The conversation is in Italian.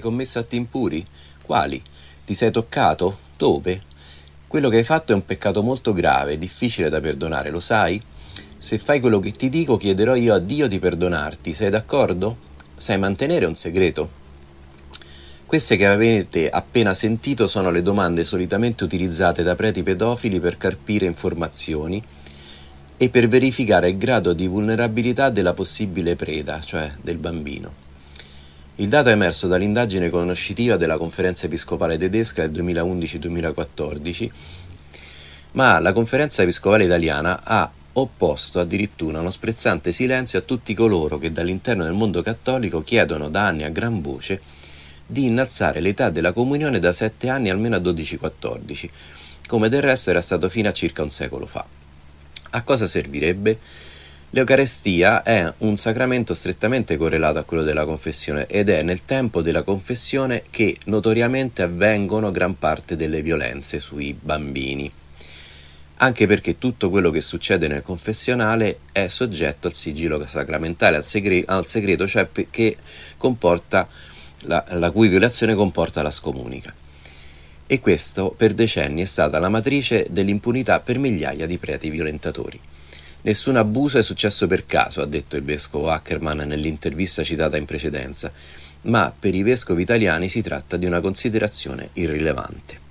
commesso atti impuri? Quali? Ti sei toccato? Dove? Quello che hai fatto è un peccato molto grave, difficile da perdonare, lo sai? Se fai quello che ti dico, chiederò io a Dio di perdonarti. Sei d'accordo? Sai mantenere un segreto? Queste che avete appena sentito sono le domande solitamente utilizzate da preti pedofili per carpire informazioni e per verificare il grado di vulnerabilità della possibile preda, cioè del bambino. Il dato è emerso dall'indagine conoscitiva della Conferenza Episcopale Tedesca del 2011-2014, ma la Conferenza Episcopale Italiana ha opposto addirittura uno sprezzante silenzio a tutti coloro che dall'interno del mondo cattolico chiedono da anni a gran voce di innalzare l'età della comunione da 7 anni almeno a 12-14, come del resto era stato fino a circa un secolo fa. A cosa servirebbe? L'Eucarestia è un sacramento strettamente correlato a quello della confessione ed è nel tempo della confessione che notoriamente avvengono gran parte delle violenze sui bambini. Anche perché tutto quello che succede nel confessionale è soggetto al sigillo sacramentale, al, segre- al segreto, cioè che comporta la, la cui violazione comporta la scomunica. E questo per decenni è stata la matrice dell'impunità per migliaia di preti violentatori. Nessun abuso è successo per caso, ha detto il vescovo Ackerman nell'intervista citata in precedenza, ma per i vescovi italiani si tratta di una considerazione irrilevante.